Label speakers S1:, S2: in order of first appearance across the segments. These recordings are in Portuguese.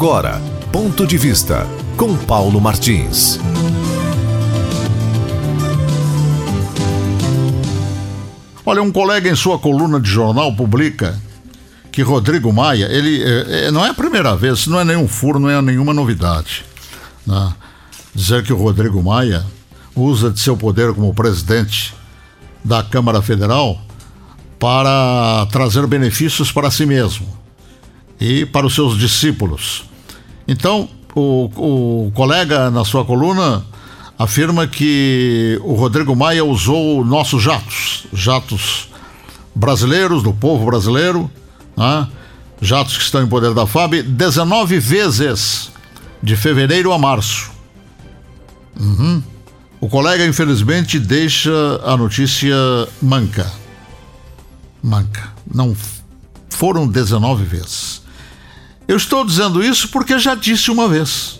S1: Agora, ponto de vista com Paulo Martins.
S2: Olha, um colega em sua coluna de jornal publica que Rodrigo Maia, ele é, não é a primeira vez, não é nenhum furo, não é nenhuma novidade. Né? Dizer que o Rodrigo Maia usa de seu poder como presidente da Câmara Federal para trazer benefícios para si mesmo e para os seus discípulos. Então, o, o colega na sua coluna afirma que o Rodrigo Maia usou nossos jatos, jatos brasileiros, do povo brasileiro, né? jatos que estão em poder da FAB, 19 vezes, de fevereiro a março. Uhum. O colega, infelizmente, deixa a notícia manca. Manca. Não foram 19 vezes. Eu estou dizendo isso porque já disse uma vez.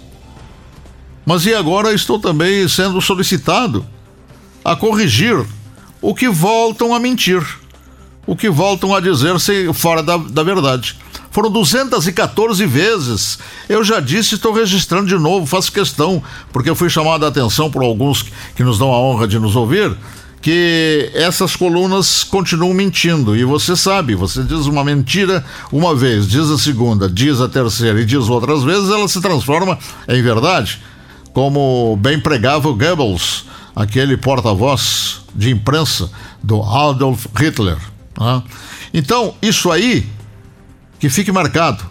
S2: Mas e agora estou também sendo solicitado a corrigir o que voltam a mentir, o que voltam a dizer-se fora da, da verdade. Foram 214 vezes. Eu já disse, estou registrando de novo, faço questão, porque eu fui chamado a atenção por alguns que nos dão a honra de nos ouvir, que essas colunas continuam mentindo. E você sabe, você diz uma mentira uma vez, diz a segunda, diz a terceira e diz outras vezes, ela se transforma em verdade. Como bem pregava o Goebbels, aquele porta-voz de imprensa do Adolf Hitler. Né? Então, isso aí que fique marcado.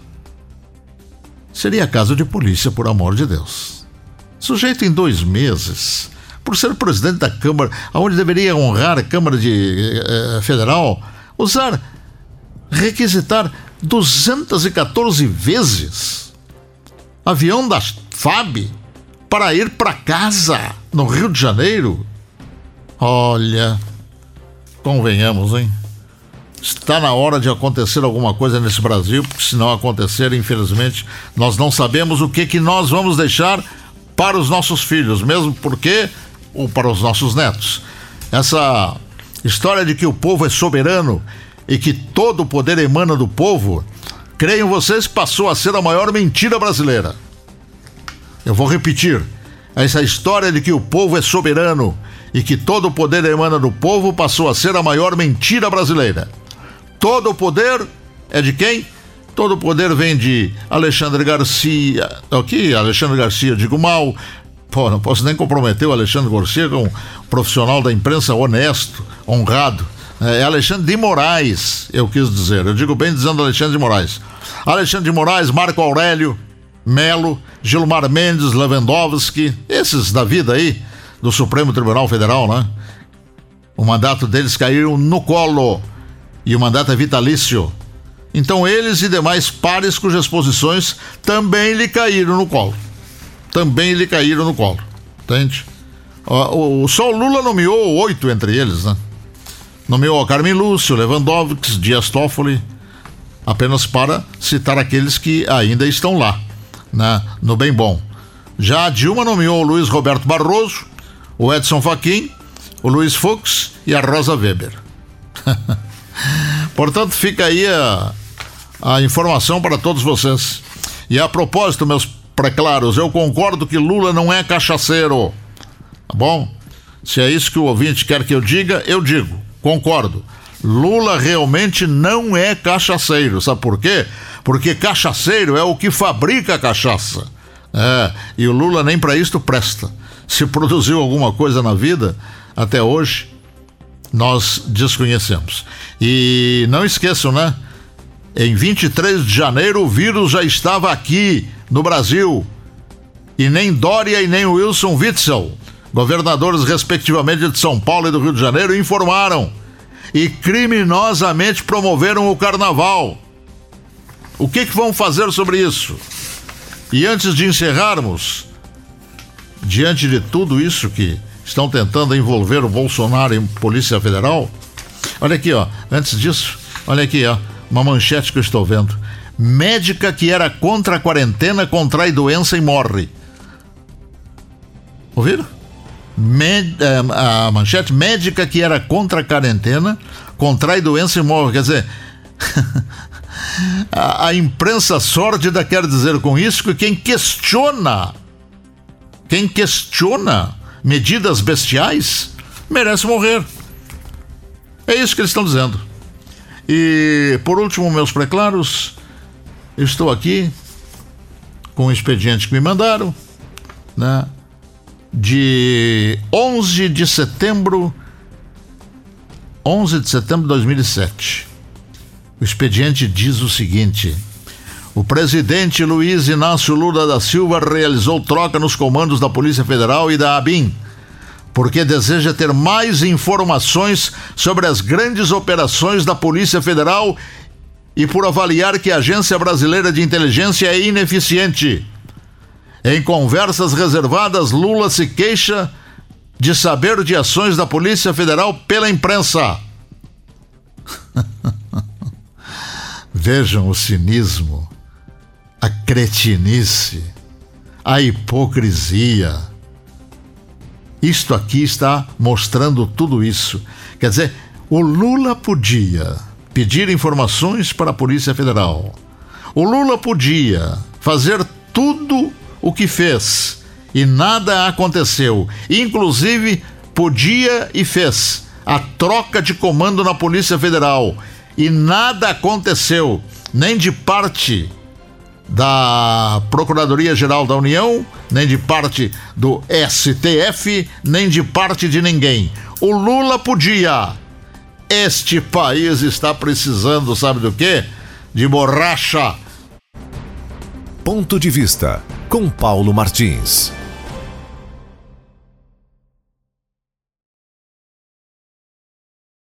S2: Seria caso de polícia, por amor de Deus. Sujeito em dois meses, por ser presidente da Câmara, aonde deveria honrar a Câmara de, eh, Federal, usar, requisitar 214 vezes avião da FAB para ir para casa no Rio de Janeiro. Olha, convenhamos, hein? Está na hora de acontecer alguma coisa nesse Brasil, porque se não acontecer, infelizmente, nós não sabemos o que que nós vamos deixar para os nossos filhos, mesmo porque ou para os nossos netos. Essa história de que o povo é soberano e que todo o poder emana do povo, creem vocês passou a ser a maior mentira brasileira. Eu vou repetir. Essa história de que o povo é soberano e que todo o poder emana do povo passou a ser a maior mentira brasileira. Todo o poder é de quem? Todo o poder vem de Alexandre Garcia. Aqui, Alexandre Garcia, digo mal. Pô, não posso nem comprometer o Alexandre Garcia com um profissional da imprensa honesto, honrado. É Alexandre de Moraes, eu quis dizer. Eu digo bem dizendo Alexandre de Moraes. Alexandre de Moraes, Marco Aurélio, Melo, Gilmar Mendes, Lewandowski, esses da vida aí, do Supremo Tribunal Federal, né? O mandato deles caiu no colo e o mandato é vitalício. Então eles e demais pares cujas posições também lhe caíram no colo. Também lhe caíram no colo. Entende? O, o, só o Lula nomeou oito entre eles, né? Nomeou Carmen Lúcio, Lewandowski, Dias Toffoli, apenas para citar aqueles que ainda estão lá, né? no bem bom. Já a Dilma nomeou o Luiz Roberto Barroso, o Edson Fachin, o Luiz Fux e a Rosa Weber. Portanto, fica aí a, a informação para todos vocês. E a propósito, meus preclaros, eu concordo que Lula não é cachaceiro. Tá bom? Se é isso que o ouvinte quer que eu diga, eu digo. Concordo. Lula realmente não é cachaceiro. Sabe por quê? Porque cachaceiro é o que fabrica cachaça. É, e o Lula nem para isto presta. Se produziu alguma coisa na vida até hoje, nós desconhecemos. E não esqueçam, né? Em 23 de janeiro, o vírus já estava aqui no Brasil. E nem Dória e nem Wilson Witzel, governadores respectivamente de São Paulo e do Rio de Janeiro, informaram e criminosamente promoveram o carnaval. O que, que vão fazer sobre isso? E antes de encerrarmos, diante de tudo isso que estão tentando envolver o Bolsonaro em Polícia Federal. Olha aqui, ó. Antes disso, olha aqui, ó. Uma manchete que eu estou vendo. Médica que era contra a quarentena contrai doença e morre. Ouviram? Med, eh, a manchete médica que era contra a quarentena contrai doença e morre. Quer dizer, A, a imprensa sórdida quer dizer com isso que quem questiona, quem questiona medidas bestiais, merece morrer. É isso que eles estão dizendo. E, por último, meus preclaros, estou aqui com o expediente que me mandaram, né? De 11 de setembro 11 de setembro de 2007. O expediente diz o seguinte: o presidente Luiz Inácio Lula da Silva realizou troca nos comandos da Polícia Federal e da ABIN, porque deseja ter mais informações sobre as grandes operações da Polícia Federal e por avaliar que a Agência Brasileira de Inteligência é ineficiente. Em conversas reservadas, Lula se queixa de saber de ações da Polícia Federal pela imprensa. Vejam o cinismo, a cretinice, a hipocrisia. Isto aqui está mostrando tudo isso. Quer dizer, o Lula podia pedir informações para a Polícia Federal. O Lula podia fazer tudo o que fez e nada aconteceu. Inclusive, podia e fez a troca de comando na Polícia Federal e nada aconteceu, nem de parte da Procuradoria-Geral da União, nem de parte do STF, nem de parte de ninguém. O Lula podia. Este país está precisando, sabe do quê? De borracha.
S1: Ponto de vista com Paulo Martins.